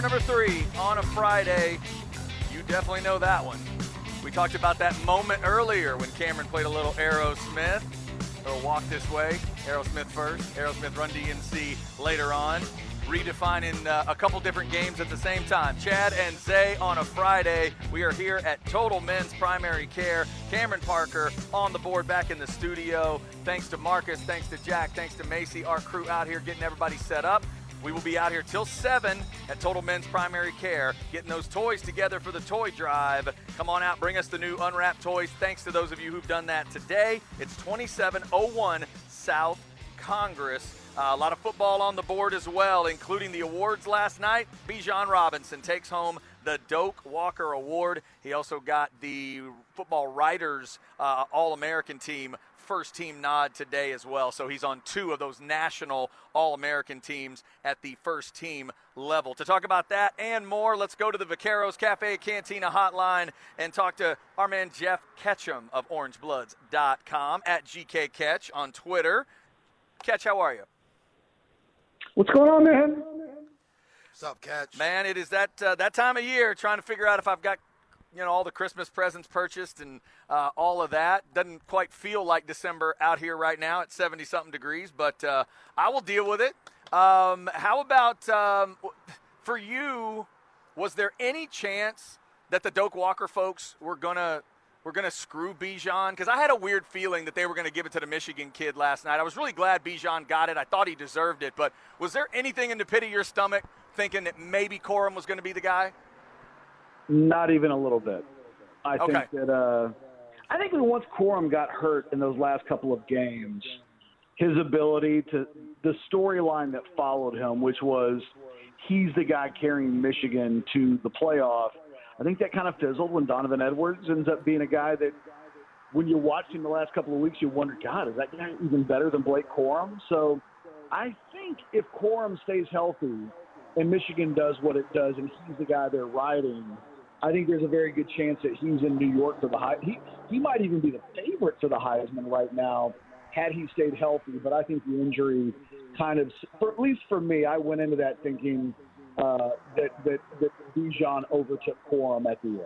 Hour number three on a Friday. You definitely know that one. We talked about that moment earlier when Cameron played a little Aerosmith. Little walk this way. Aerosmith first. Aerosmith Run DMC later on. Redefining uh, a couple different games at the same time. Chad and Zay on a Friday. We are here at Total Men's Primary Care. Cameron Parker on the board back in the studio. Thanks to Marcus, thanks to Jack, thanks to Macy, our crew out here getting everybody set up. We will be out here till 7 at Total Men's Primary Care, getting those toys together for the toy drive. Come on out, bring us the new unwrapped toys. Thanks to those of you who've done that today. It's 2701 South Congress. Uh, a lot of football on the board as well, including the awards last night. Bijan Robinson takes home the Doak Walker Award. He also got the Football Writers uh, All American team first team nod today as well. So he's on two of those national All American teams at the first team level. To talk about that and more, let's go to the Vaqueros Cafe Cantina hotline and talk to our man Jeff Ketchum of OrangeBloods.com at GK Catch on Twitter. Catch, how are you? What's going on, man? What's up, Catch? Man, it is that uh, that time of year trying to figure out if I've got you know all the Christmas presents purchased and uh, all of that. Doesn't quite feel like December out here right now at 70 something degrees, but uh, I will deal with it. Um, how about um, for you? Was there any chance that the Doak Walker folks were gonna were gonna screw Bijan? Because I had a weird feeling that they were gonna give it to the Michigan kid last night. I was really glad Bijan got it. I thought he deserved it. But was there anything in the pit of your stomach thinking that maybe Corum was going to be the guy? Not even a little bit. I Okay. think that uh, I think that once Corum got hurt in those last couple of games, his ability to the storyline that followed him, which was he's the guy carrying Michigan to the playoff. I think that kind of fizzled when Donovan Edwards ends up being a guy that when you watched him the last couple of weeks, you wonder, God, is that guy even better than Blake Corum? So I think if Corum stays healthy and Michigan does what it does and he's the guy they're riding, I think there's a very good chance that he's in New York for the high. He he might even be the favorite for the Heisman right now, had he stayed healthy. But I think the injury kind of, for, at least for me, I went into that thinking uh, that that that Bijan overtook Corum at the end.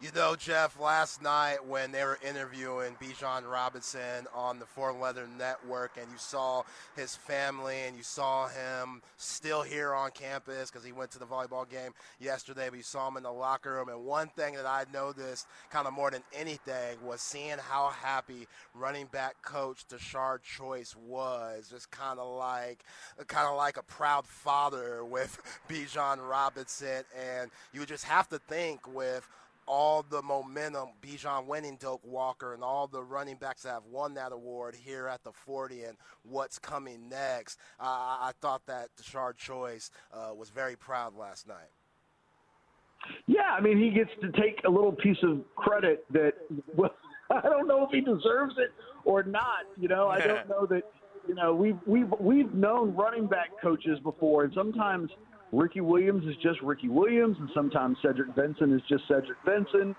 You know, Jeff, last night when they were interviewing Bijan Robinson on the Four Leather Network, and you saw his family and you saw him still here on campus because he went to the volleyball game yesterday, but you saw him in the locker room. And one thing that I noticed kind of more than anything was seeing how happy running back coach Tashard Choice was, just kind of like kind of like a proud father with Bijan Robinson. And you just have to think with all the momentum, Bijan winning Doak Walker, and all the running backs that have won that award here at the 40, and what's coming next. Uh, I I thought that Tashard Choice uh, was very proud last night. Yeah, I mean, he gets to take a little piece of credit that, well, I don't know if he deserves it or not. You know, I don't know that. You know, we've we've we've known running back coaches before, and sometimes Ricky Williams is just Ricky Williams, and sometimes Cedric Benson is just Cedric Benson.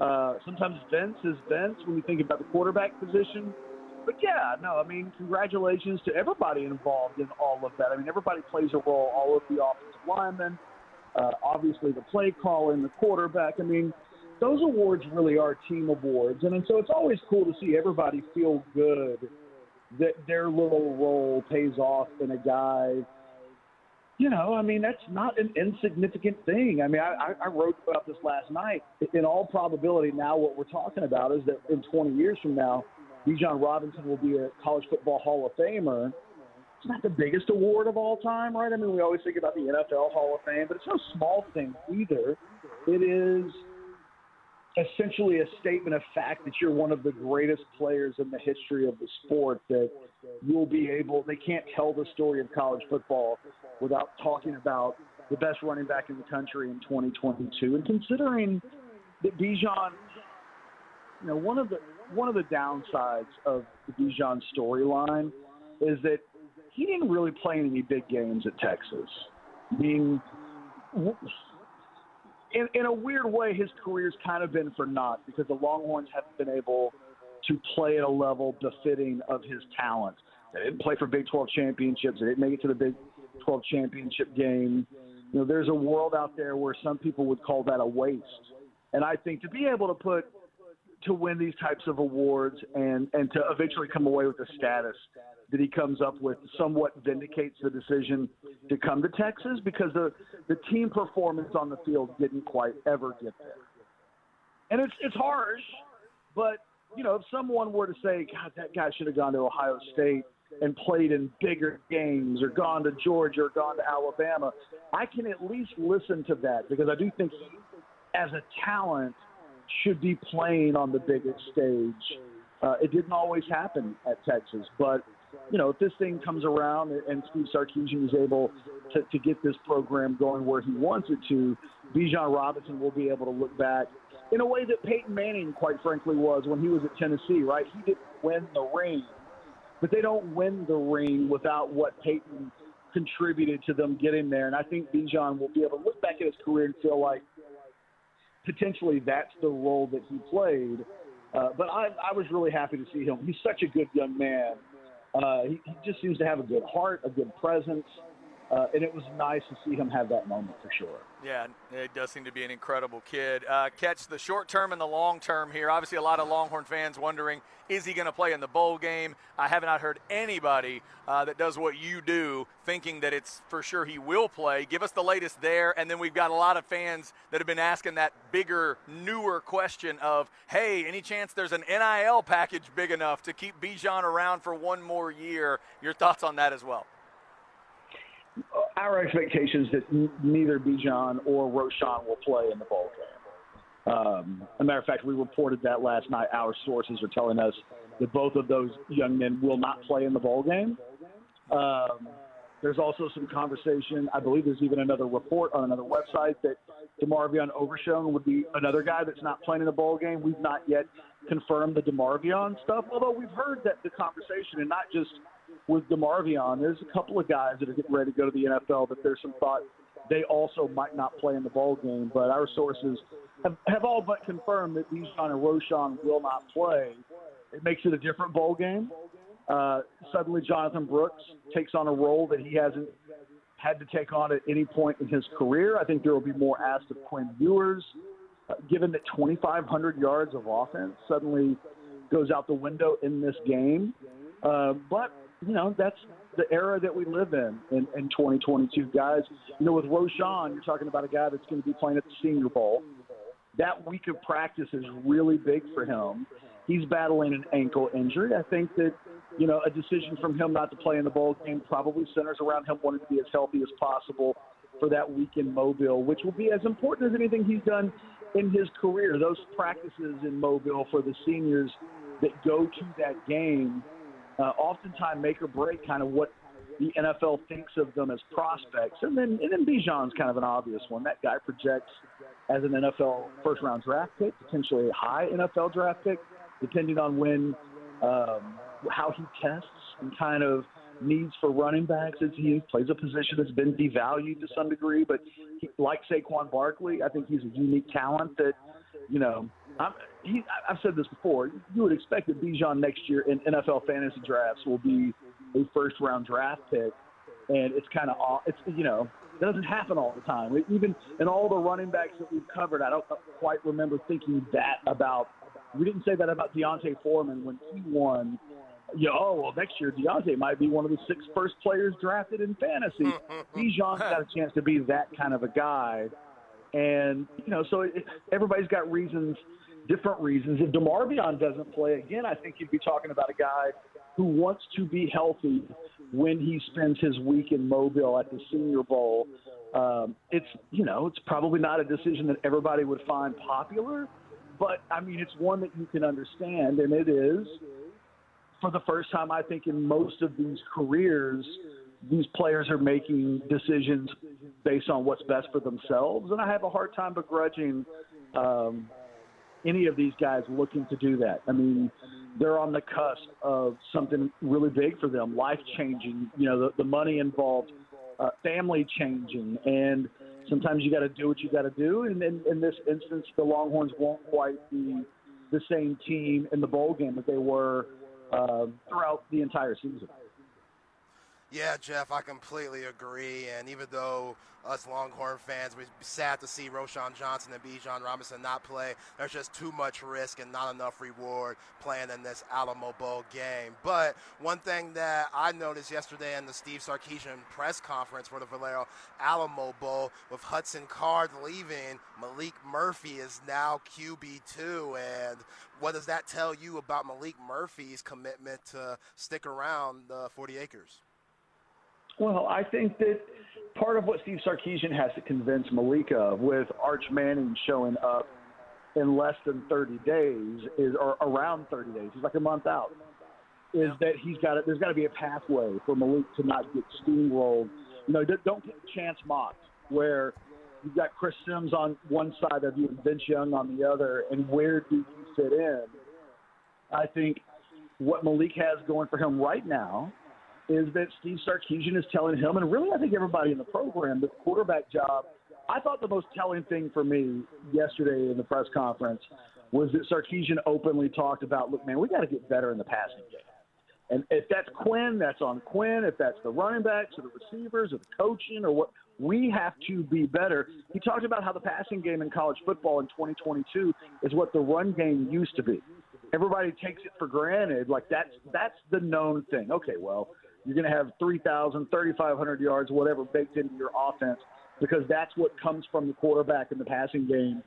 Uh, sometimes Vince is Vince when you think about the quarterback position. But yeah, no, I mean, congratulations to everybody involved in all of that. I mean, everybody plays a role. All of the offensive linemen, uh, obviously the play calling, the quarterback. I mean, those awards really are team awards, and, and so it's always cool to see everybody feel good that their little role pays off in a guy. You know, I mean, that's not an insignificant thing. I mean, I, I wrote about this last night. In all probability, now what we're talking about is that in 20 years from now, Bijan Robinson will be a college football Hall of Famer. It's not the biggest award of all time, right? I mean, we always think about the NFL Hall of Fame, but it's no small thing either. It is essentially a statement of fact that you're one of the greatest players in the history of the sport that you'll be able they can't tell the story of college football without talking about the best running back in the country in 2022 and considering that Bijan you know one of the one of the downsides of the Bijan storyline is that he didn't really play any big games at Texas. Being in, in a weird way, his career's kind of been for naught because the Longhorns haven't been able to play at a level befitting of his talent. They didn't play for Big 12 championships. They didn't make it to the Big 12 championship game. You know, there's a world out there where some people would call that a waste. And I think to be able to put to win these types of awards and and to eventually come away with the status that he comes up with somewhat vindicates the decision to come to Texas because the the team performance on the field didn't quite ever get there. And it's it's harsh, but you know, if someone were to say, God, that guy should have gone to Ohio State and played in bigger games or gone to Georgia or gone to Alabama, I can at least listen to that because I do think he, as a talent – should be playing on the biggest stage. Uh, it didn't always happen at Texas, but you know, if this thing comes around and Steve Sarkisian is able to, to get this program going where he wants it to, Bijan Robinson will be able to look back in a way that Peyton Manning, quite frankly, was when he was at Tennessee, right? He didn't win the ring, but they don't win the ring without what Peyton contributed to them getting there. And I think Bijan will be able to look back at his career and feel like potentially that's the role that he played. Uh, but I, I was really happy to see him. He's such a good young man. Uh, he, he just seems to have a good heart, a good presence, uh, and it was nice to see him have that moment for sure. Yeah, it does seem to be an incredible kid. Uh, catch the short term and the long term here. Obviously, a lot of Longhorn fans wondering is he going to play in the bowl game? I have not heard anybody uh, that does what you do thinking that it's for sure he will play. Give us the latest there, and then we've got a lot of fans that have been asking that bigger, newer question of, hey, any chance there's an NIL package big enough to keep Bijan around for one more year? Your thoughts on that as well? Our expectation is that n- neither Bijan or Roschon will play in the bowl game. Um, a matter of fact, we reported that last night. Our sources are telling us that both of those young men will not play in the bowl game. Um, there's also some conversation. I believe there's even another report on another website that DeMarvion Overshown would be another guy that's not playing in the bowl game. We've not yet confirmed the DeMarvion stuff, although we've heard that the conversation, and not just – with DeMarvion, there's a couple of guys that are getting ready to go to the NFL that there's some thought they also might not play in the bowl game. But our sources have, have all but confirmed that Bijan and Roschon will not play. It makes it a different bowl game. Uh, suddenly, Jonathan Brooks takes on a role that he hasn't had to take on at any point in his career. I think there will be more asked of Quinn Ewers, uh, given that 2,500 yards of offense suddenly goes out the window in this game. Uh, but you know, that's the era that we live in, in in 2022. Guys, you know, with Roschon, you're talking about a guy that's going to be playing at the Senior Bowl. That week of practice is really big for him. He's battling an ankle injury. I think that, you know, a decision from him not to play in the bowl game probably centers around him wanting to be as healthy as possible for that week in Mobile, which will be as important as anything he's done in his career. Those practices in Mobile for the seniors that go to that game uh, oftentimes make or break kind of what the NFL thinks of them as prospects. And then and then Bijan's kind of an obvious one. That guy projects as an NFL first round draft pick, potentially a high NFL draft pick, depending on when um, how he tests and kind of needs for running backs as he plays a position that's been devalued to some degree. But he, like Saquon Barkley, I think he's a unique talent that, you know, I'm, he, I've said this before. You would expect that Bijan next year in NFL fantasy drafts will be a first round draft pick, and it's kind of it's you know that doesn't happen all the time. Even in all the running backs that we've covered, I don't quite remember thinking that about. We didn't say that about D'Onta Foreman when he won. Yeah, oh well, next year D'Onta might be one of the six first players drafted in fantasy. Bijan's got a chance to be that kind of a guy, and you know, so it, everybody's got reasons different reasons. If DeMarvion doesn't play again, I think you'd be talking about a guy who wants to be healthy when he spends his week in Mobile at the Senior Bowl. Um, it's you know it's probably not a decision that everybody would find popular, but I mean it's one that you can understand, and it is for the first time I think in most of these careers these players are making decisions based on what's best for themselves, and I have a hard time begrudging um, any of these guys looking to do that. I mean, they're on the cusp of something really big for them, life changing. You know, the, the money involved, uh, family changing, and sometimes you got to do what you got to do. And in, in this instance, the Longhorns won't quite be the same team in the bowl game that they were uh, throughout the entire season. Yeah, Jeff, I completely agree. And even though us Longhorn fans, we're sad to see Roschon Johnson and Bijan Robinson not play. There's just too much risk and not enough reward playing in this Alamo Bowl game. But one thing that I noticed yesterday in the Steve Sarkisian press conference for the Valero Alamo Bowl, with Hudson Card leaving, Maalik Murphy is now QB2. And what does that tell you about Maalik Murphy's commitment to stick around the 40 acres? Well, I think that part of what Steve Sarkisian has to convince Malika of with Arch Manning showing up in less than 30 days is or around 30 days. He's like a month out. Is that he's got it? There's got to be a pathway for Maalik to not get steamrolled. You know, don't get chance mocked where you've got Chris Sims on one side of you and Vince Young on the other, and where do you fit in? I think what Maalik has going for him right now is that Steve Sarkisian is telling him, and really I think everybody in the program, that the quarterback job. I thought the most telling thing for me yesterday in the press conference was that Sarkisian openly talked about, look, man, we got to get better in the passing game. And if that's Quinn, that's on Quinn. If that's the running backs or the receivers or the coaching or what, we have to be better. He talked about how the passing game in college football in 2022 is what the run game used to be. Everybody takes it for granted, like that's that's the known thing. Okay, well, you're going to have 3,000, 3,500 yards, whatever, baked into your offense because that's what comes from the quarterback in the passing game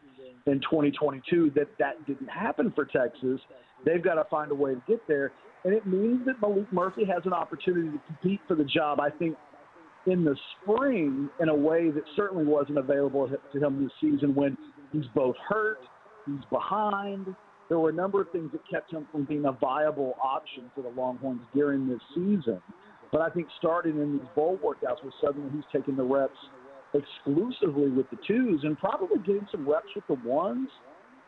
in 2022. That that didn't happen for Texas. They've got to find a way to get there, and it means that Maalik Murphy has an opportunity to compete for the job. I think in the spring in a way that certainly wasn't available to him this season when he's both hurt, he's behind. There were a number of things that kept him from being a viable option for the Longhorns during this season. But I think starting in these bowl workouts where suddenly he's taking the reps exclusively with the twos and probably getting some reps with the ones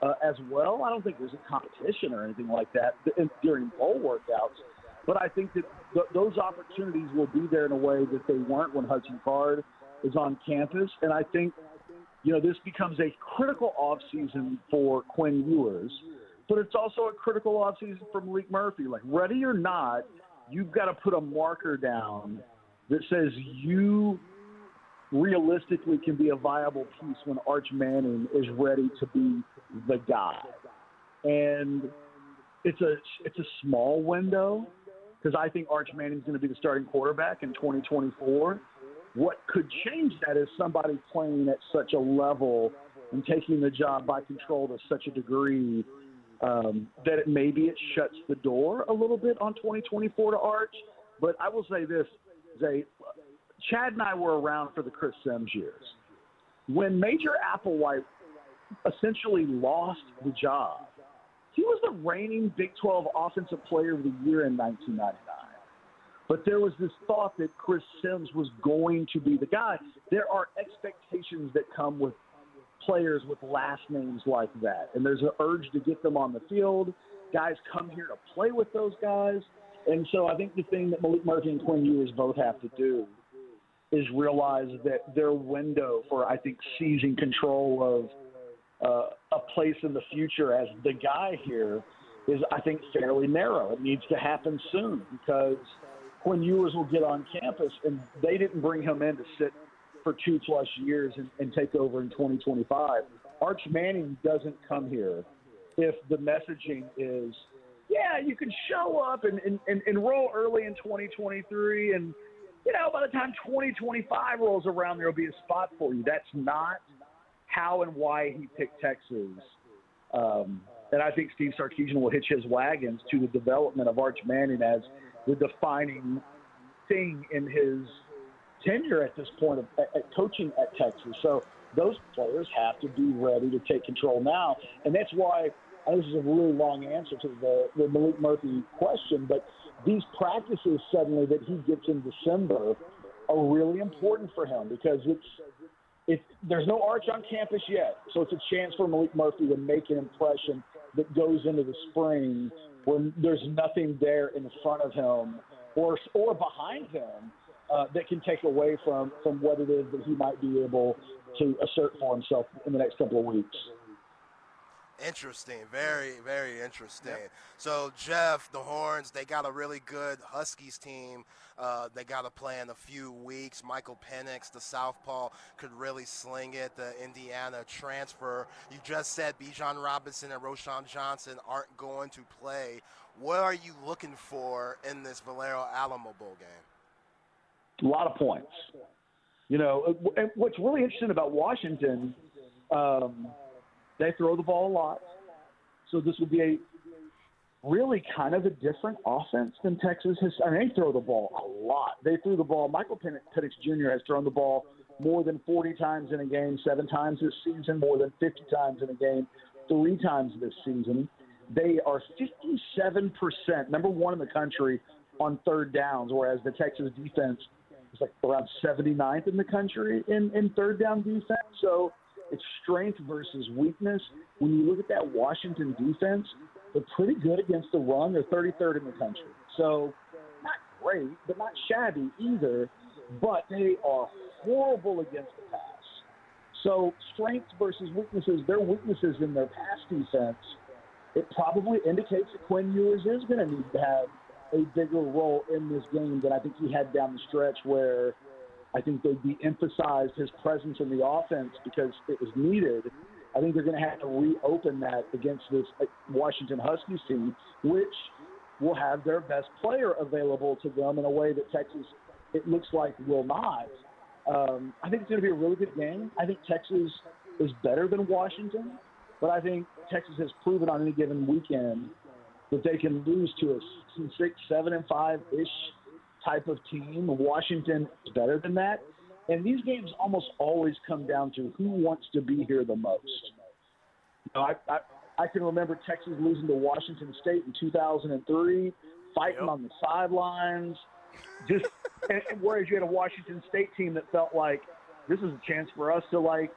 uh, as well. I don't think there's a competition or anything like that during bowl workouts. But I think that th- those opportunities will be there in a way that they weren't when Hudson Card is on campus. And I think, you know, this becomes a critical offseason for Quinn Ewers, but it's also a critical offseason for Maalik Murphy. Like, ready or not – you've got to put a marker down that says you realistically can be a viable piece when Arch Manning is ready to be the guy. And it's a it's a small window because I think Arch Manning is going to be the starting quarterback in 2024. What could change that is somebody playing at such a level and taking the job by control to such a degree um, that it, maybe it shuts the door a little bit on 2024 to Arch. But I will say this, Zay, Chad and I were around for the Chris Sims years. When Major Applewhite essentially lost the job, he was the reigning Big 12 Offensive Player of the Year in 1999. But there was this thought that Chris Sims was going to be the guy. There are expectations that come with players with last names like that. And there's an urge to get them on the field. Guys come here to play with those guys. And so I think the thing that Maalik Murphy and Quinn Ewers both have to do is realize that their window for, I think, seizing control of uh, a place in the future as the guy here is, I think, fairly narrow. It needs to happen soon because Quinn Ewers will get on campus, and they didn't bring him in to sit for two plus years and, and take over in 2025. Arch Manning doesn't come here if the messaging is, yeah, you can show up and, and, and enroll early in 2023 and you know, by the time 2025 rolls around, there'll be a spot for you. That's not how and why he picked Texas um, and I think Steve Sarkisian will hitch his wagons to the development of Arch Manning as the defining thing in his tenure at this point of at, at coaching at Texas. So those players have to be ready to take control now, and that's why. I this is a really long answer to the, the Maalik Murphy question, but these practices suddenly that he gets in December are really important for him because it's it, there's no arch on campus yet, so it's a chance for Maalik Murphy to make an impression that goes into the spring when there's nothing there in front of him or or behind him uh, that can take away from from what it is that he might be able to assert for himself in the next couple of weeks. Interesting, very, very interesting. Yep. So, Jeff, the Horns, they got a really good Huskies team. Uh, they got to play in a few weeks. Michael Penix, the Southpaw, could really sling it. The Indiana transfer. You just said Bijan Robinson and Roschon Johnson aren't going to play. What are you looking for in this Valero Alamo Bowl game? A lot of points. You know, what's really interesting about Washington. Um, they throw the ball a lot. So this will be a really kind of a different offense than Texas has. I mean, they throw the ball a lot. They threw the ball. Michael Penix Jr. has thrown the ball more than 40 times in a game, seven times this season, more than 50 times in a game, three times this season. They are 57%, number one in the country on third downs, whereas the Texas defense is like around 79th in the country in, in third down defense. So it's strength versus weakness. When you look at that Washington defense, they're pretty good against the run. They're 33rd in the country. So not great, but not shabby either. But they are horrible against the pass. So strengths versus weaknesses, their weaknesses in their pass defense, it probably indicates that Quinn Ewers is going to need to have a bigger role in this game than I think he had down the stretch where – I think they de-emphasized his presence in the offense because it was needed. I think they're going to have to reopen that against this Washington Huskies team, which will have their best player available to them in a way that Texas, it looks like, will not. Um, I think it's going to be a really good game. I think Texas is better than Washington, but I think Texas has proven on any given weekend that they can lose to a six, seven, and five ish type of team. Washington is better than that. And these games almost always come down to who wants to be here the most. You know, I, I, I can remember Texas losing to Washington State in 2003, fighting yep. on the sidelines. Just and, and whereas you had a Washington State team that felt like this is a chance for us to like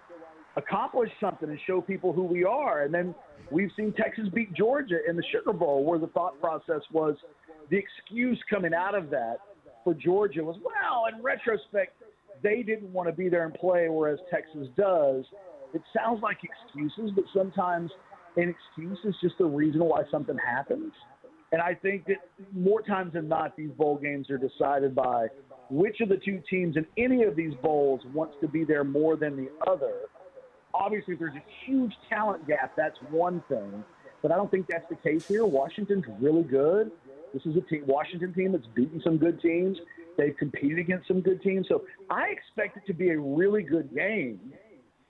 accomplish something and show people who we are. And then we've seen Texas beat Georgia in the Sugar Bowl, where the thought process was the excuse coming out of that for Georgia was, well, in retrospect, they didn't want to be there and play, whereas Texas does. It sounds like excuses, but sometimes an excuse is just the reason why something happens. And I think that more times than not, these bowl games are decided by which of the two teams in any of these bowls wants to be there more than the other. Obviously, if there's a huge talent gap, that's one thing. But I don't think that's the case here. Washington's really good. This is a team, Washington team that's beaten some good teams. They've competed against some good teams. So I expect it to be a really good game.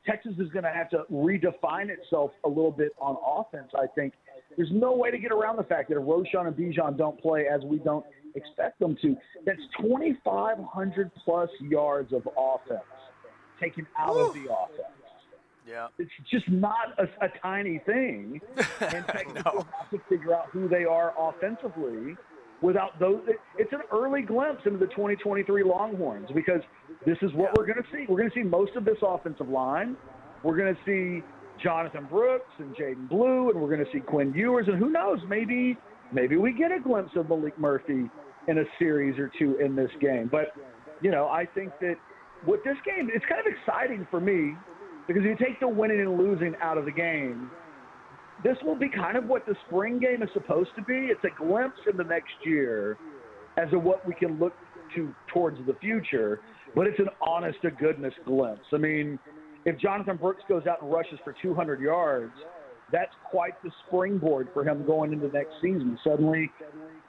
Texas is going to have to redefine itself a little bit on offense, I think. There's no way to get around the fact that if Roschon and Bijan don't play as we don't expect them to, that's 2,500 plus yards of offense taken out of the offense. Yeah. It's just not a, a tiny thing. And Texas no. have to figure out who they are offensively without those. It, it's an early glimpse into the 2023 Longhorns because this is what yeah. we're going to see. We're going to see most of this offensive line. We're going to see Jonathan Brooks and Jaydon Blue, and we're going to see Quinn Ewers, and who knows, maybe maybe we get a glimpse of Maalik Murphy in a series or two in this game. But you know, I think that with this game, it's kind of exciting for me because you take the winning and losing out of the game, this will be kind of what the spring game is supposed to be. It's a glimpse in the next year as to what we can look to towards the future, but it's an honest to goodness glimpse. I mean, if Jonathan Brooks goes out and rushes for 200 yards, that's quite the springboard for him going into next season. Suddenly,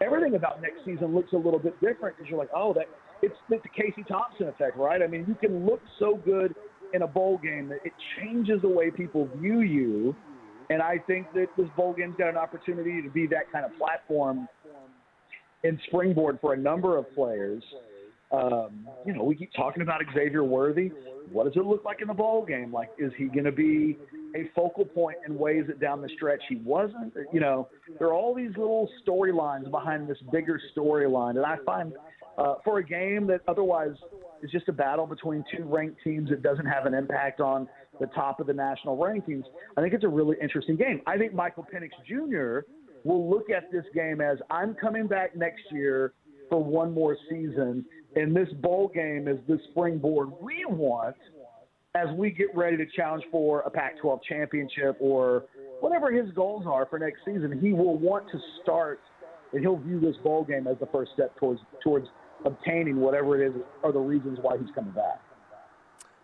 everything about next season looks a little bit different because you're like, oh, that it's the Casey Thompson effect, right? I mean, you can look so good in a bowl game that it changes the way people view you. And I think that this bowl game's got an opportunity to be that kind of platform and springboard for a number of players. Um, you know, we keep talking about Xavier Worthy. What does it look like in the bowl game? Like, is he going to be a focal point in ways that down the stretch he wasn't? You know, there are all these little storylines behind this bigger storyline, and I find uh, for a game that otherwise is just a battle between two ranked teams that doesn't have an impact on the top of the national rankings, I think it's a really interesting game. I think Michael Penix Jr. will look at this game as I'm coming back next year for one more season, and this bowl game is the springboard we want as we get ready to challenge for a Pac 12 championship or whatever his goals are for next season. He will want to start, and he'll view this bowl game as the first step towards towards obtaining whatever it is are the reasons why he's coming back.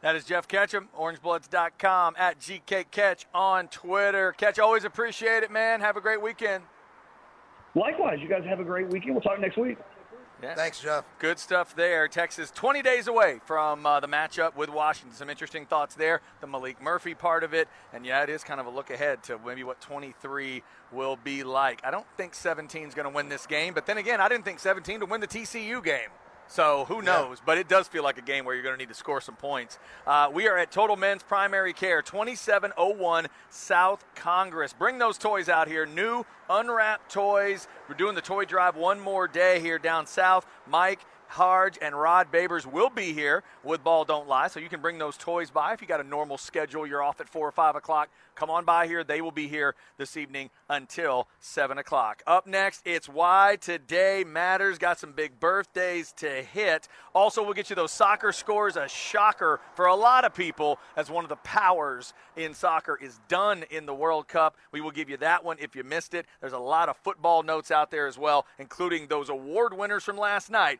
That is Jeff Ketchum, orangebloods.com, at GK Catch on Twitter. Catch, always appreciate it, man. Have a great weekend. Likewise, you guys have a great weekend. We'll talk next week. Yeah. Thanks, Jeff. Good stuff there. Texas 20 days away from uh, the matchup with Washington. Some interesting thoughts there. The Maalik Murphy part of it. And yeah, it is kind of a look ahead to maybe what 23 will be like. I don't think 17 is going to win this game, but then again, I didn't think 17 to win the TCU game. So who knows? Yeah. But it does feel like a game where you're going to need to score some points. Uh, we are at Total Men's Primary Care, 2701 South Congress. Bring those toys out here. New unwrapped toys. We're doing the toy drive one more day here down south. Mike Harge and Rod Babers will be here with Ball Don't Lie, so you can bring those toys by. If you got a normal schedule, you're off at 4 or 5 o'clock, come on by here. They will be here this evening until 7 o'clock. Up next, it's Why Today Matters. Got some big birthdays to hit. Also, we'll get you those soccer scores. A shocker for a lot of people as one of the powers in soccer is done in the World Cup. We will give you that one if you missed it. There's a lot of football notes out there as well, including those award winners from last night,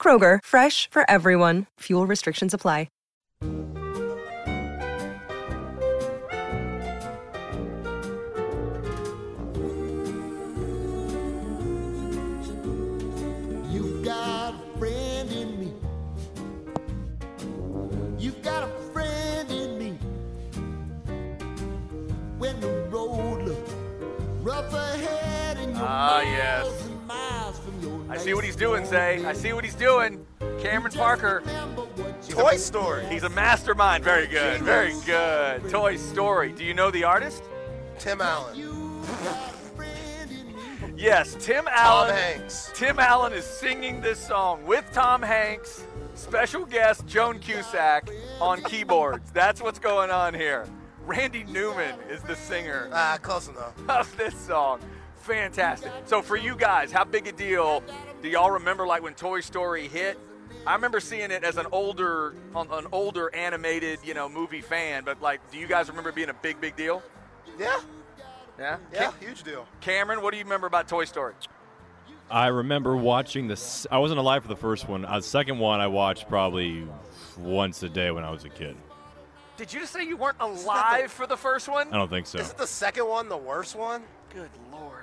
Kroger, fresh for everyone. Fuel restrictions apply. You've got a friend in me. You've got a friend in me. When the road looks rough ahead and you're Ah, yes. See what he's doing, Zay. I see what he's doing. Cameron Parker. Toy Story. He's a mastermind. Very good. Very good. Toy Story. Do you know the artist? Tim Allen. Yes, Tim Allen. Tom Hanks. Tim Allen is singing this song with Tom Hanks, special guest Joan Cusack on keyboards. That's what's going on here. Randy Newman is the singer. Ah, close enough. Of this song. Fantastic. So for you guys, how big a deal do y'all remember like when Toy Story hit? I remember seeing it as an older, an older animated, you know, movie fan. But like, do you guys remember being a big, big deal? Yeah. Yeah. Yeah. Cam- huge deal. Cameron, what do you remember about Toy Story? I remember watching this. I wasn't alive for the first one. Uh, the second one I watched probably once a day when I was a kid. Did you just say you weren't alive for the first one? I don't think so. Is it the second one the worst one? Good lord,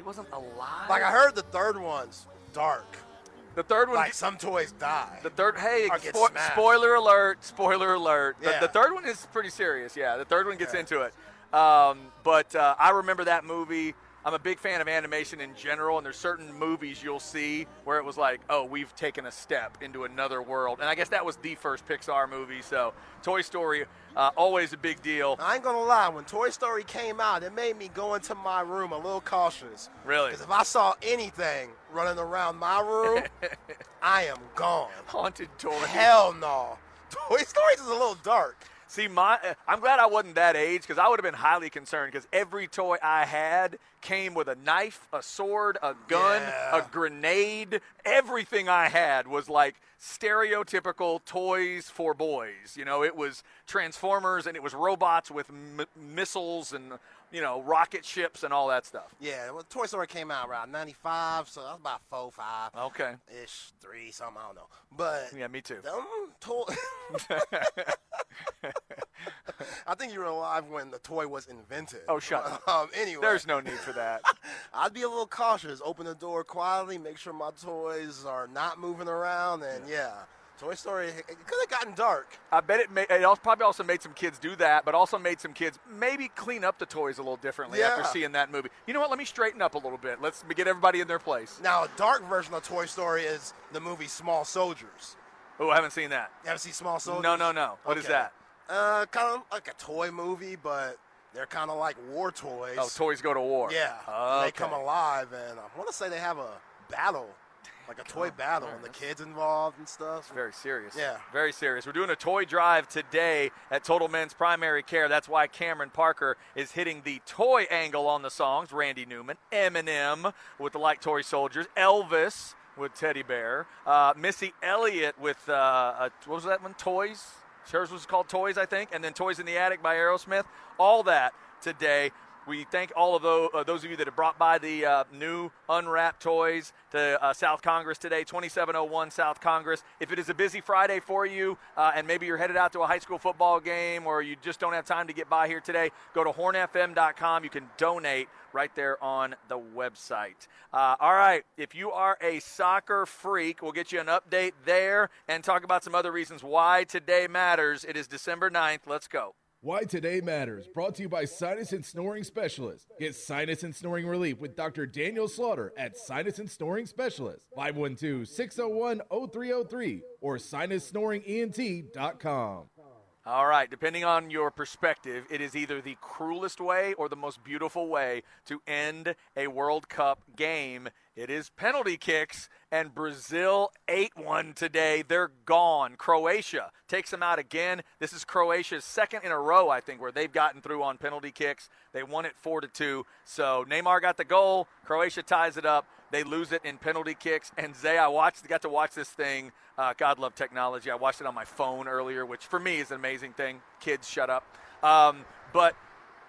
he wasn't alive. Like I heard the third one's dark. the third one. Like some toys die. The third, hey, spo- spoiler alert! Spoiler alert! The, Yeah. the third one is pretty serious. Yeah, the third one gets Yeah. into it. Um, but uh, I remember that movie. I'm a big fan of animation in general, and there's certain movies you'll see where it was like, oh, we've taken a step into another world. And I guess that was the first Pixar movie. So Toy Story, uh, always a big deal. I ain't gonna lie, when Toy Story came out, it made me go into my room a little cautious. Really, Because if I saw anything running around my room, I am gone. haunted toy. Hell no. Toy Stories is a little dark. See, my I'm glad I wasn't that age because I would have been highly concerned because every toy I had came with a knife, a sword, a gun, Yeah. a grenade. Everything I had was like stereotypical toys for boys. You know, it was Transformers and it was robots with m- missiles and you know, rocket ships and all that stuff. Yeah, well, Toy Story came out around '95, so that's about four, five Okay. ish, three, something I don't know. But Yeah, me too. them toy. I think you were alive when the toy was invented. Oh, shut up. Um, anyway, There's no need for that. I'd be a little cautious. Open the door quietly. Make sure my toys are not moving around. And yeah, Toy Story it could have gotten dark. I bet it, ma- it also probably also made some kids do that, but also made some kids maybe clean up the toys a little differently after seeing that movie. You know what? Let me straighten up a little bit. Let's get everybody in their place. Now, a dark version of Toy Story is the movie Small Soldiers. Oh, I haven't seen that. You ever see Small Soldiers? No, no, no. What is Okay. that? Uh, kind of like a toy movie, but they're kind of like war toys. Oh, toys go to war. Yeah, Okay. they come alive, and I want to say they have a battle, like a toy battle, and the kids involved and stuff. Very serious. Yeah. Very serious. We're doing a toy drive today at Total Men's Primary Care. That's why Cameron Parker is hitting the toy angle on the songs. Randy Newman, Eminem with the Like Toy Soldiers, Elvis with Teddy Bear, uh, Missy Elliott with, uh, uh, what was that one? Toys? Hers was called Toys, I think, and then Toys in the Attic by Aerosmith. All that today. We thank all of those, uh, those of you that have brought by the uh, new unwrapped toys to uh, South Congress today, 2701 South Congress. If it is a busy Friday for you, uh, and maybe you're headed out to a high school football game, or you just don't have time to get by here today, go to hornfm.com. You can donate right there on the website. Uh, all right, if you are a soccer freak, we'll get you an update there and talk about some other reasons why today matters. It is December 9th. Let's go. Why Today Matters, brought to you by Sinus and Snoring Specialist. Get sinus and snoring relief with Dr. Daniel Slaughter at Sinus and Snoring Specialist, 512 601 0303 or sinussnoringent.com. All right, depending on your perspective, it is either the cruelest way or the most beautiful way to end a World Cup game. It is penalty kicks, and Brazil ate one today. They're gone. Croatia takes them out again. This is Croatia's second in a row, I think, where they've gotten through on penalty kicks. They won it four to two. So Neymar got the goal. Croatia ties it up. They lose it in penalty kicks. And Zay, I watched, got to watch this thing. Uh, God love technology. I watched it on my phone earlier, which for me is an amazing thing. Kids, shut up. Um, but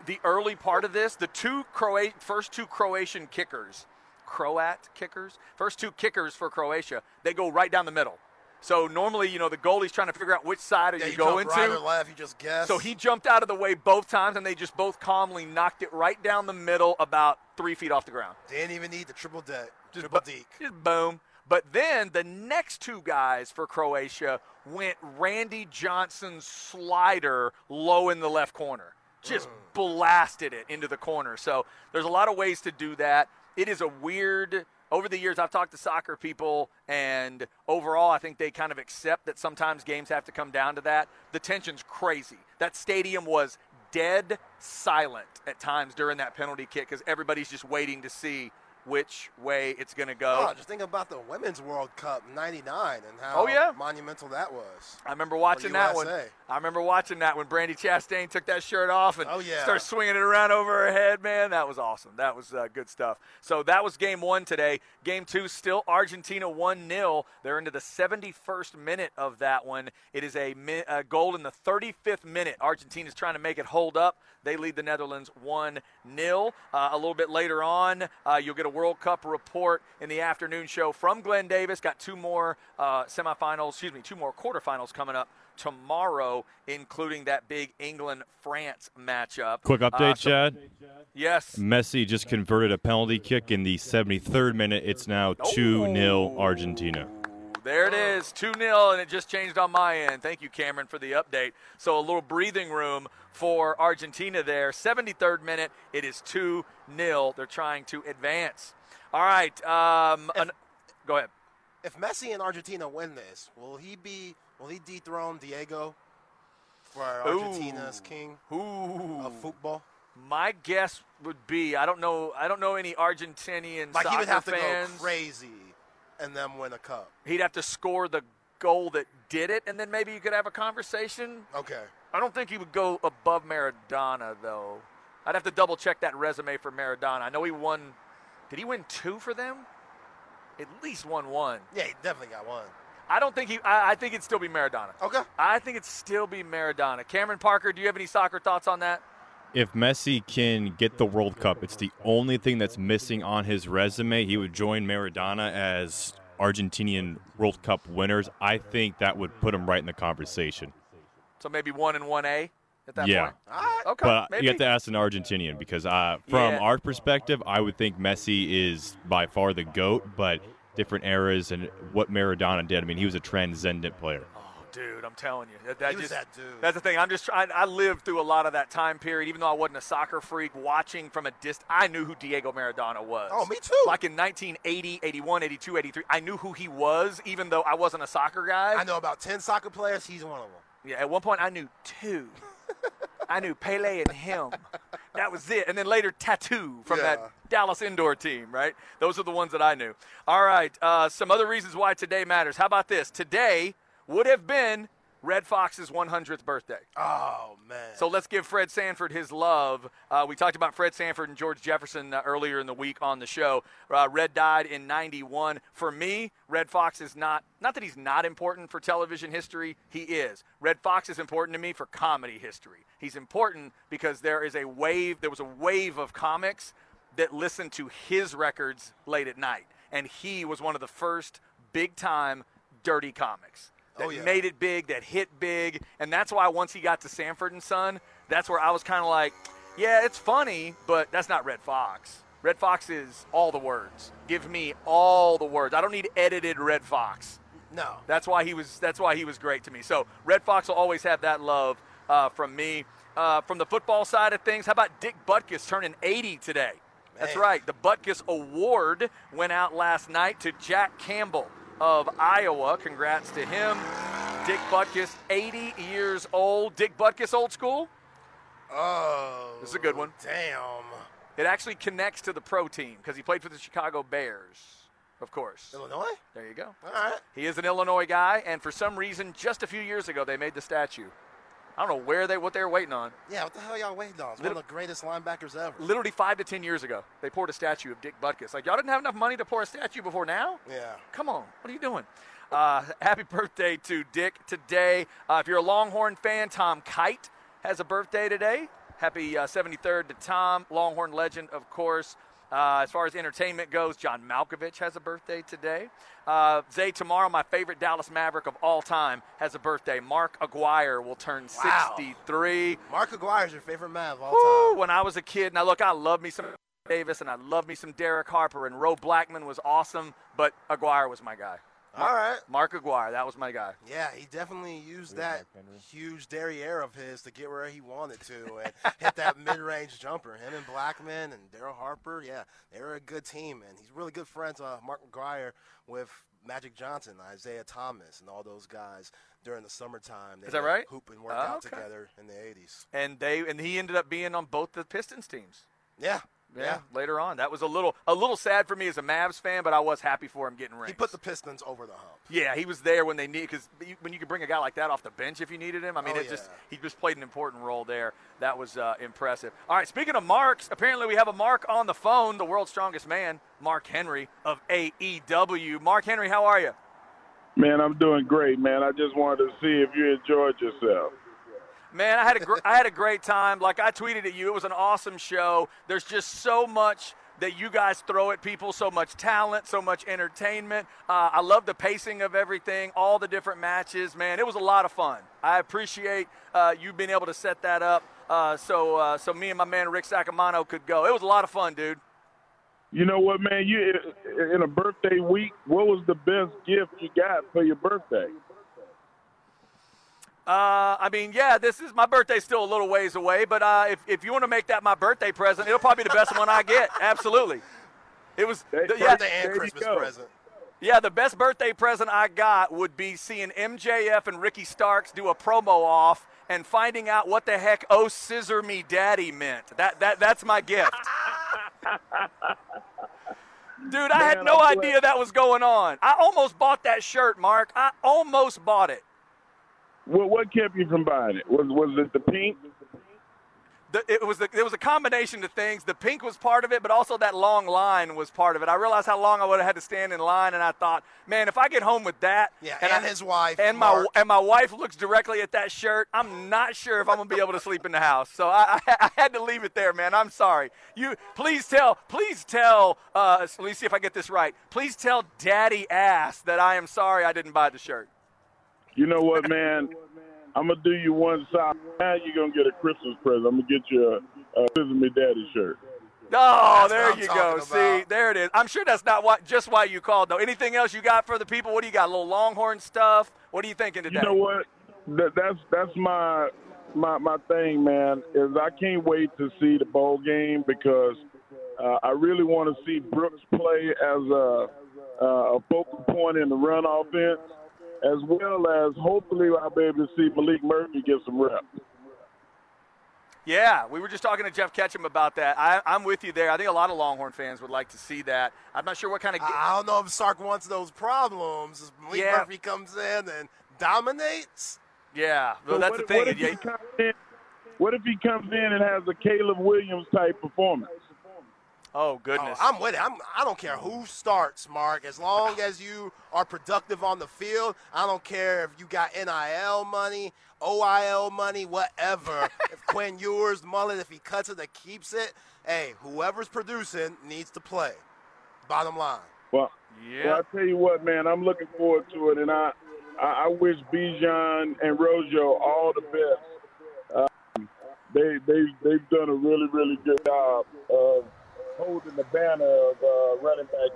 the early part of this, the two Croat, first two Croatian kickers, Croat kickers, first two kickers for Croatia, they go right down the middle. So normally, you know, the goalie's trying to figure out which side are Yeah, you, you go into. right or left, you just guess. So he jumped out of the way both times, and they just both calmly knocked it right down the middle, about three feet off the ground. didn't even need the triple deck, Just triple bu- deke. Just boom. But then the next two guys for Croatia went Randy Johnson's slider low in the left corner. Just mm. blasted it into the corner. So there's a lot of ways to do that. It is a weird. Over the years, I've talked to soccer people, and overall, I think they kind of accept that sometimes games have to come down to that. The tension's crazy. That stadium was dead silent at times during that penalty kick because everybody's just waiting to see which way it's going to go. Oh, just think about the Women's World Cup '99 and how Oh, yeah? monumental that was. I remember watching that one. I remember watching that when Brandi Chastain took that shirt off and Oh, yeah. started swinging it around over her head. Man, that was awesome. That was uh, good stuff. So that was game one today. Game two, still Argentina 1 0. They're into the 71st minute of that one. It is a, mi- a goal in the 35th minute. Argentina's trying to make it hold up. They lead the Netherlands 1 0. Uh, a little bit later on, uh, you'll get a World Cup report in the afternoon show from Glenn Davis. Got two more uh, semifinals, excuse me, two more quarterfinals coming up tomorrow, including that big England France matchup. Quick update, Uh, so- Chad. Yes. Messi just converted a penalty kick in the 73rd minute. It's now 2 0 Argentina. There it is, 2 0, and it just changed on my end. Thank you, Cameron, for the update. So a little breathing room for Argentina there. 73rd minute, it is 2 0. They're trying to advance. All right. Um, an- go ahead. If Messi and Argentina win this, will he be? Will he dethrone Diego for Argentina's king Ooh. of football? My guess would be I don't know I don't know any Argentinian Like soccer he would have to fans. go crazy and then win a cup. He'd have to score the goal that did it, and then maybe you could have a conversation. Okay. I don't think he would go above Maradona though. I'd have to double check that resume for Maradona. I know he won. Did he win two for them? At least won one. Yeah, he definitely got one. I don't think he. I, I think it'd still be Maradona. Okay. I think it'd still be Maradona. Cameron Parker, do you have any soccer thoughts on that? If Messi can get the World Cup, it's the only thing that's missing on his resume. He would join Maradona as Argentinian World Cup winners. I think that would put him right in the conversation. So maybe one and one A at that Yeah. point. Okay, But maybe. you have to ask an Argentinian because uh, from Yeah. our perspective, I would think Messi is by far the GOAT, but different eras and what Maradona did. I mean, he was a transcendent player. Dude, I'm telling you, that, that just that dude. that's the thing. I'm just trying. I lived through a lot of that time period, even though I wasn't a soccer freak. Watching from a distance, I knew who Diego Maradona was. Oh, me too. Like in 1980, 81, 82, 83, I knew who he was, even though I wasn't a soccer guy. I know about 10 soccer players. He's one of them. Yeah, at one point I knew two. I knew Pele and him. That was it. And then later Tatu from Yeah. that Dallas indoor team, right? Those are the ones that I knew. All right, uh, some other reasons why today matters. How about this? Today would have been Redd Foxx's 100th birthday. Oh, man. So let's give Fred Sanford his love. Uh, we talked about Fred Sanford and George Jefferson uh, earlier in the week on the show. Uh, Red died in 91. For me, Redd Foxx is not, not that he's not important for television history, he is. Redd Foxx is important to me for comedy history. He's important because there is a wave, there was a wave of comics that listened to his records late at night. And he was one of the first big time dirty comics that Oh, yeah. made it big, that hit big, and that's why once he got to Sanford and Son, that's where I was kind of like, yeah, it's funny, but that's not Redd Foxx. Redd Foxx is all the words. Give me all the words. I don't need edited Redd Foxx. no. That's why he was. That's why he was great to me. So Redd Foxx will always have that love uh, from me. Uh, from the football side of things, how about Dick Butkus turning 80 today? That's right. The Butkus Award went out last night to Jack Campbell of Iowa. Congrats to him. Dick Butkus, 80 years old. Dick Butkus, old school. Oh. This is a good one. Damn. It actually connects to the pro team because he played for the Chicago Bears, of course. Illinois? There you go. All right. He is an Illinois guy, and for some reason, just a few years ago, they made the statue. I don't know where they what they were waiting on. Yeah, what the hell y'all waiting on? It's one of the greatest linebackers ever. Literally five to ten years ago, they poured a statue of Dick Butkus. Like y'all didn't have enough money to pour a statue before now. Yeah. Come on, what are you doing? Uh, happy birthday to Dick today. Uh, if you're a Longhorn fan, Tom Kite has a birthday today. Happy uh, 73rd to Tom, Longhorn legend, of course. Uh, as far as entertainment goes, John Malkovich has a birthday today. Uh, Zay, tomorrow, my favorite Dallas Maverick of all time, has a birthday. Mark Aguirre will turn Wow. 63. Mark Aguirre's your favorite man of all Woo, time. when I was a kid, now look, I love me some Davis and I love me some Derek Harper and Ro Blackman was awesome, but Aguirre was my guy. All right. Mark Aguirre, that was my guy. Yeah, he definitely used that huge derriere of his to get where he wanted to and hit that mid-range jumper. Him and Blackman and Daryl Harper, yeah, they were a good team, and he's really good friends, uh, Mark Aguirre, with Magic Johnson, Isiah Thomas, and all those guys during the summertime. They Is that right? Hoop and work Oh, out okay. together in the '80s. And they and he ended up being on both the Pistons teams. Yeah, Yeah, later on. That was a little a little sad for me as a Mavs fan, but I was happy for him getting rings. He put the Pistons over the hump. Yeah, he was there when they need because when you could bring a guy like that off the bench if you needed him. I mean, Oh, it just he just played an important role there. That was uh, impressive. All right, speaking of marks, apparently we have a mark on the phone. The world's strongest man, Mark Henry of AEW. Mark Henry, how are you? Man, I'm doing great, man. I just wanted to see if you enjoyed yourself. Man, I had a gr- I had a great time. Like I tweeted at you, it was an awesome show. There's just so much that you guys throw at people, so much talent, so much entertainment. Uh, I love the pacing of everything, all the different matches. Man, it was a lot of fun. I appreciate uh, you being able to set that up, uh, so uh, so me and my man Rick Sacamano could go. It was a lot of fun, dude. You know what, man? You in a birthday week. What was the best gift you got for your birthday? Uh, I mean, yeah, this is my birthday's still a little ways away, but uh, if, if you want to make that my birthday present, it'll probably be the best one I get. Absolutely. It was Hey, the- yeah, Birthday and Christmas present. yeah, the best birthday present I got would be seeing MJF and Ricky Starks do a promo off and finding out what the heck "Oh Scissor Me Daddy" meant. That that that's my gift. Dude, I had no I'm idea that was going on. I almost bought that shirt, Mark. I almost bought it. What what kept you from buying it? Was was it the pink? the, it was the, it was a combination of things. The pink was part of it, but also that long line was part of it. I realized how long I would have had to stand in line, and I thought, man, if I get home with that, Yeah, and, and I- his wife, and my and my wife looks directly at that shirt, I'm not sure if I'm gonna be able to sleep in the house. So I, I, I had to leave it there, man. I'm sorry. You please tell, please tell. Uh, let me see if I get this right. Please tell Daddy Ass that I am sorry I didn't buy the shirt. You know what, man? I'm gonna do you one side. Now you're gonna get a Christmas present. I'm gonna get you a, a Visit Me Daddy shirt. Oh, That's there you go. talking See, there it is. I'm sure that's not what, just why you called, though. Anything else you got for the people? What do you got? A little Longhorn stuff? What are you thinking today? You know what? That, that's that's my my my thing, man. Is I can't wait to see the bowl game because uh, I really want to see Brooks play as a uh, a focal point in the run offense, as well as hopefully I'll be able to see Maalik Murphy get some reps. Yeah, we were just talking to Jeff Ketchum about that. I, I'm with you there. I think a lot of Longhorn fans would like to see that. I'm not sure what kind of. I I don't know if Sark wants those problems. If Maalik Yeah. Murphy comes in and dominates. yeah, well, So that's what, the thing. What if, Yeah, he comes in, what if he comes in and has a Caleb Williams type performance? Oh Oh, goodness. I'm with it. I'm, I don't care who starts, Mark. As long as you are productive on the field, I don't care if you got NIL money, OIL money, whatever. if Quinn Ewers, Mullen, if he cuts it, that keeps it. Hey, whoever's producing needs to play. Bottom line. Well, yeah. Well, I tell you what, man, I'm looking forward to it, and I, I, I wish Bijan and Rojo all the best. Um, they, they, they've done a really, really good job of holding the banner of uh, running back.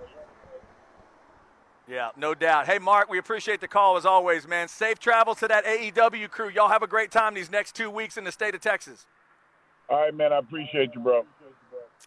Yeah, no doubt. Hey, Mark, we appreciate the call as always, man. Safe travels to that AEW crew. Y'all have a great time these next two weeks in the state of Texas. All right, man, I appreciate you, bro.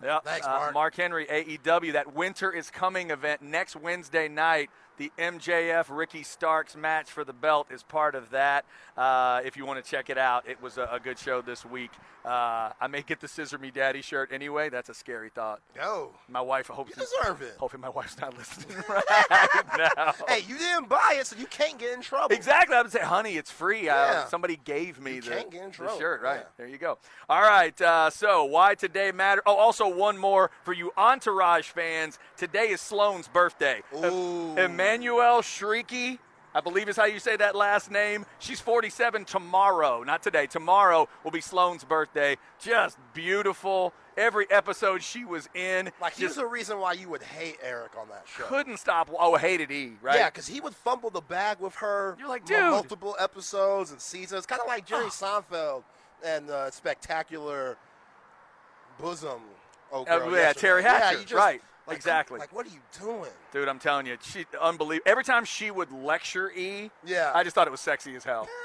Yeah, Thanks, uh, Mark. Henry, AEW, that Winter is Coming event next Wednesday night. The MJF Ricky Starks match for the belt is part of that. Uh, if you want to check it out, it was a, a good show this week. Uh, I may get the Scissor Me Daddy shirt anyway. That's a scary thought. Go. My wife hopes. You deserve it. Hopefully, my wife's not listening right now. Hey, you didn't buy it, so you can't get in trouble. Exactly. I would say, honey, it's free. Yeah. Uh, somebody gave me the, can't get in the shirt. Right. Yeah. There you go. All right. Uh, so, why today matter? Oh, also, one more for you Entourage fans. Today is Sloan's birthday. Ooh. Emmanuelle Chriqui. I believe is how you say that last name. She's 47 tomorrow, not today. Tomorrow will be Sloan's birthday. Just beautiful. Every episode she was in, Like, just the reason why you would hate Eric on that show. couldn't stop. Oh, hated E, right? Yeah, because he would fumble the bag with her. You're like, dude. Multiple episodes and seasons. Kind of like Jerry Seinfeld and uh, spectacular bosom. Oh, Uh, yeah, yesterday. Teri Yeah, Hatcher, you just- right, like, exactly. Like, what are you doing? Dude, I'm telling you, she unbelievable. Every time she would lecture E, Yeah. I just thought it was sexy as hell.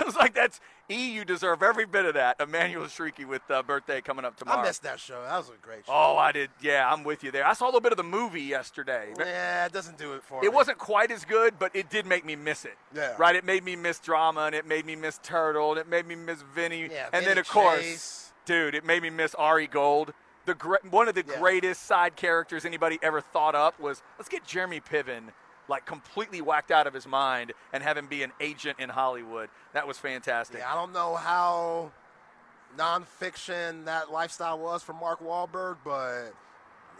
I was like, "That's E. You deserve every bit of that." Emmanuelle Chriqui with uh, birthday coming up tomorrow. I missed that show. That was a great show. Oh, I did. Yeah, I'm with you there. I saw a little bit of the movie yesterday. Yeah, it doesn't do it for me. It wasn't quite as good, but it did make me miss it. Yeah. Right? It made me miss drama, and it made me miss Turtle, and it made me miss Vinny. Yeah, and then, Vinny of course, dude, it made me miss Ari Gold. The one of the Yeah. greatest side characters anybody ever thought up was let's get Jeremy Piven like completely whacked out of his mind and have him be an agent in Hollywood. That was fantastic. Yeah, I don't know how nonfiction that lifestyle was for Mark Wahlberg, but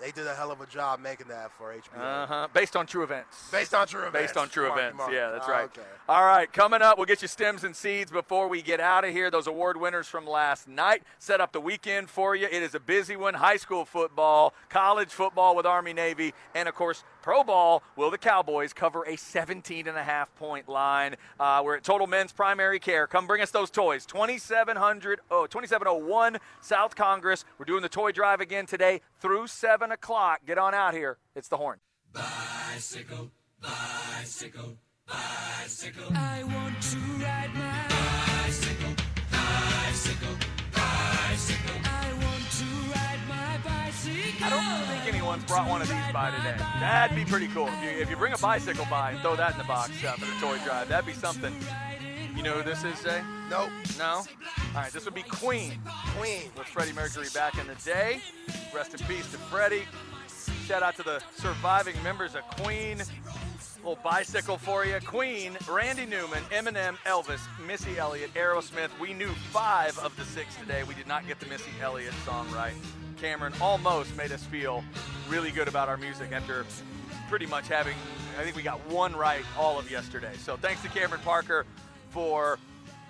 they did a hell of a job making that for HBO. Uh huh. Based on true events. Based on true events. Based on true Mark- events. Mark. Yeah, that's Ah, right. Okay. All right, coming up, we'll get you stems and seeds before we get out of here. Those award winners from last night set up the weekend for you. It is a busy one high school football, college football with Army Navy, and of course, pro ball. Will the Cowboys cover a 17 and a half point line? Uh, we're at Total Men's Primary Care. Come bring us those toys. 2700, oh, 2701 South Congress. We're doing the toy drive again today through 7 o'clock. Get on out here. It's the horn. Bicycle, bicycle, bicycle. I want to ride my bicycle, bicycle, bicycle. I want to ride my bicycle. I don't think anyone's brought one of these by today. That'd be pretty cool. If you, if you bring a bicycle by and throw that in the box uh, for the toy drive, that'd be something. You know who this is, Jay? Nope. No? All right, this would be Queen Queen. with Freddie Mercury back in the day. Rest in peace to Freddie. Shout out to the surviving members of Queen. little bicycle for you. Queen, Randy Newman, Eminem, Elvis, Missy Elliott, Aerosmith. We knew five of the six today. We did not get the Missy Elliott song right. Cameron almost made us feel really good about our music after pretty much having, I think we got one right all of yesterday. So thanks to Cameron Parker for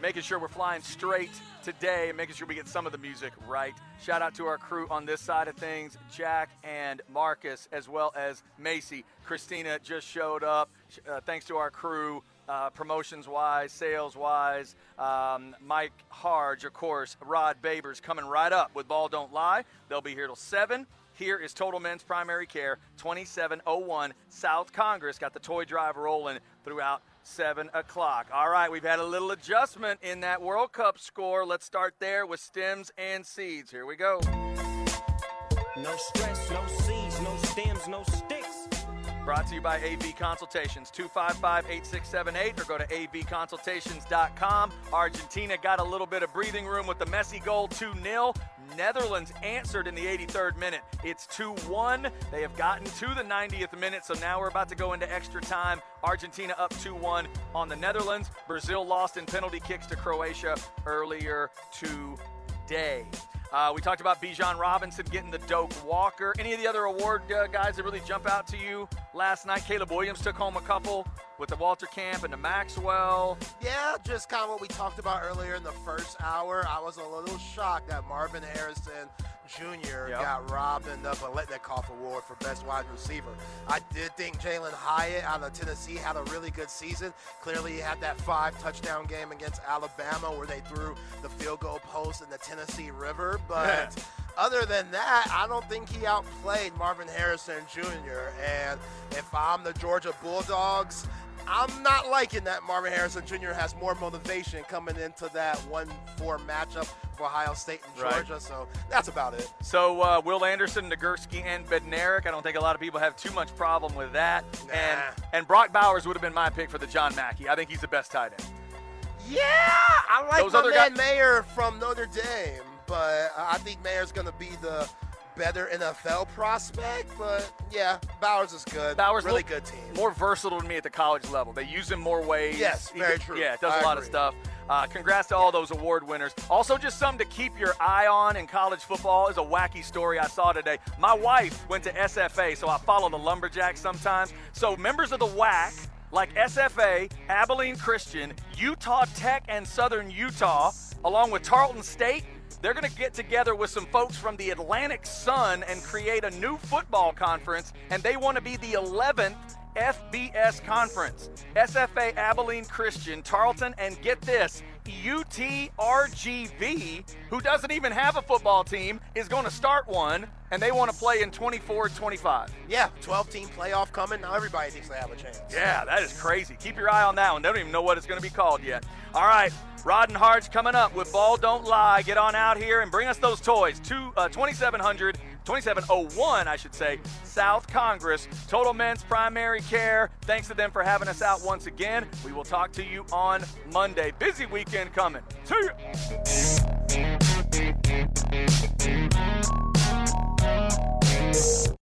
making sure we're flying straight today and making sure we get some of the music right. Shout out to our crew on this side of things Jack and Marcus, as well as Macy. Christina just showed up. Uh, thanks to our crew. Uh, promotions wise, sales wise, um, Mike Harge, of course, Rod Babers coming right up with Ball Don't Lie. They'll be here till 7. Here is Total Men's Primary Care, 2701 South Congress. Got the toy drive rolling throughout 7 o'clock. All right, we've had a little adjustment in that World Cup score. Let's start there with stems and seeds. Here we go. No stress, no seeds, no stems, no sticks. Brought to you by AV Consultations, 255 8678, or go to avconsultations.com. Argentina got a little bit of breathing room with the Messi goal 2 0. Netherlands answered in the 83rd minute. It's 2 1. They have gotten to the 90th minute, so now we're about to go into extra time. Argentina up 2 1 on the Netherlands. Brazil lost in penalty kicks to Croatia earlier today. Uh, we talked about Bijan Robinson getting the Doak Walker. Any of the other award uh, guys that really jump out to you last night? Caleb Williams took home a couple with the Walter Camp and the Maxwell. Yeah, just kind of what we talked about earlier in the first hour. I was a little shocked that Marvin Harrison Jr. Yep. got robbed in the Biletnikoff Award for Best Wide Receiver. I did think Jalin Hyatt out of Tennessee had a really good season. Clearly, he had that five touchdown game against Alabama where they threw the field goal post in the Tennessee River. But other than that, I don't think he outplayed Marvin Harrison Jr. And if I'm the Georgia Bulldogs, I'm not liking that Marvin Harrison Jr. has more motivation coming into that 1 4 matchup for Ohio State and Right. Georgia. So that's about it. So uh, Will Anderson, Nagurski, and Bednarik. I don't think a lot of people have too much problem with that. Nah. And and Brock Bowers would have been my pick for the John Mackey. I think he's the best tight end. Yeah, I like Those my other man guys- Mayer from Notre Dame, but I think Mayer's going to be the better NFL prospect. But yeah, Bowers is good. Bowers really good team. More versatile than me at the college level. They use him more ways. Yes, He very could- true. Yeah, does I a lot of stuff. Uh, congrats to all those award winners. Also, just something to keep your eye on in college football is a wacky story I saw today. My wife went to SFA, so I follow the Lumberjacks sometimes. So members of the WAC, like SFA, Abilene Christian, Utah Tech, and Southern Utah, along with Tarleton State, they're going to get together with some folks from the Atlantic Sun and create a new football conference, and they want to be the 11th FBS conference. SFA Abilene Christian, Tarleton, and get this. UTRGV, who doesn't even have a football team, is going to start one, and they want to play in 24 25. Yeah, 12 team playoff coming. Now everybody thinks they have a chance. Yeah, that is crazy. Keep your eye on that one. They don't even know what it's going to be called yet. All right, Rod and Harge coming up with Ball Don't Lie. Get on out here and bring us those toys. Two, uh, 2700, 2701, I should say, South Congress. Total Men's Primary Care. Thanks to them for having us out once again. We will talk to you on Monday. Busy weekend coming. See ya.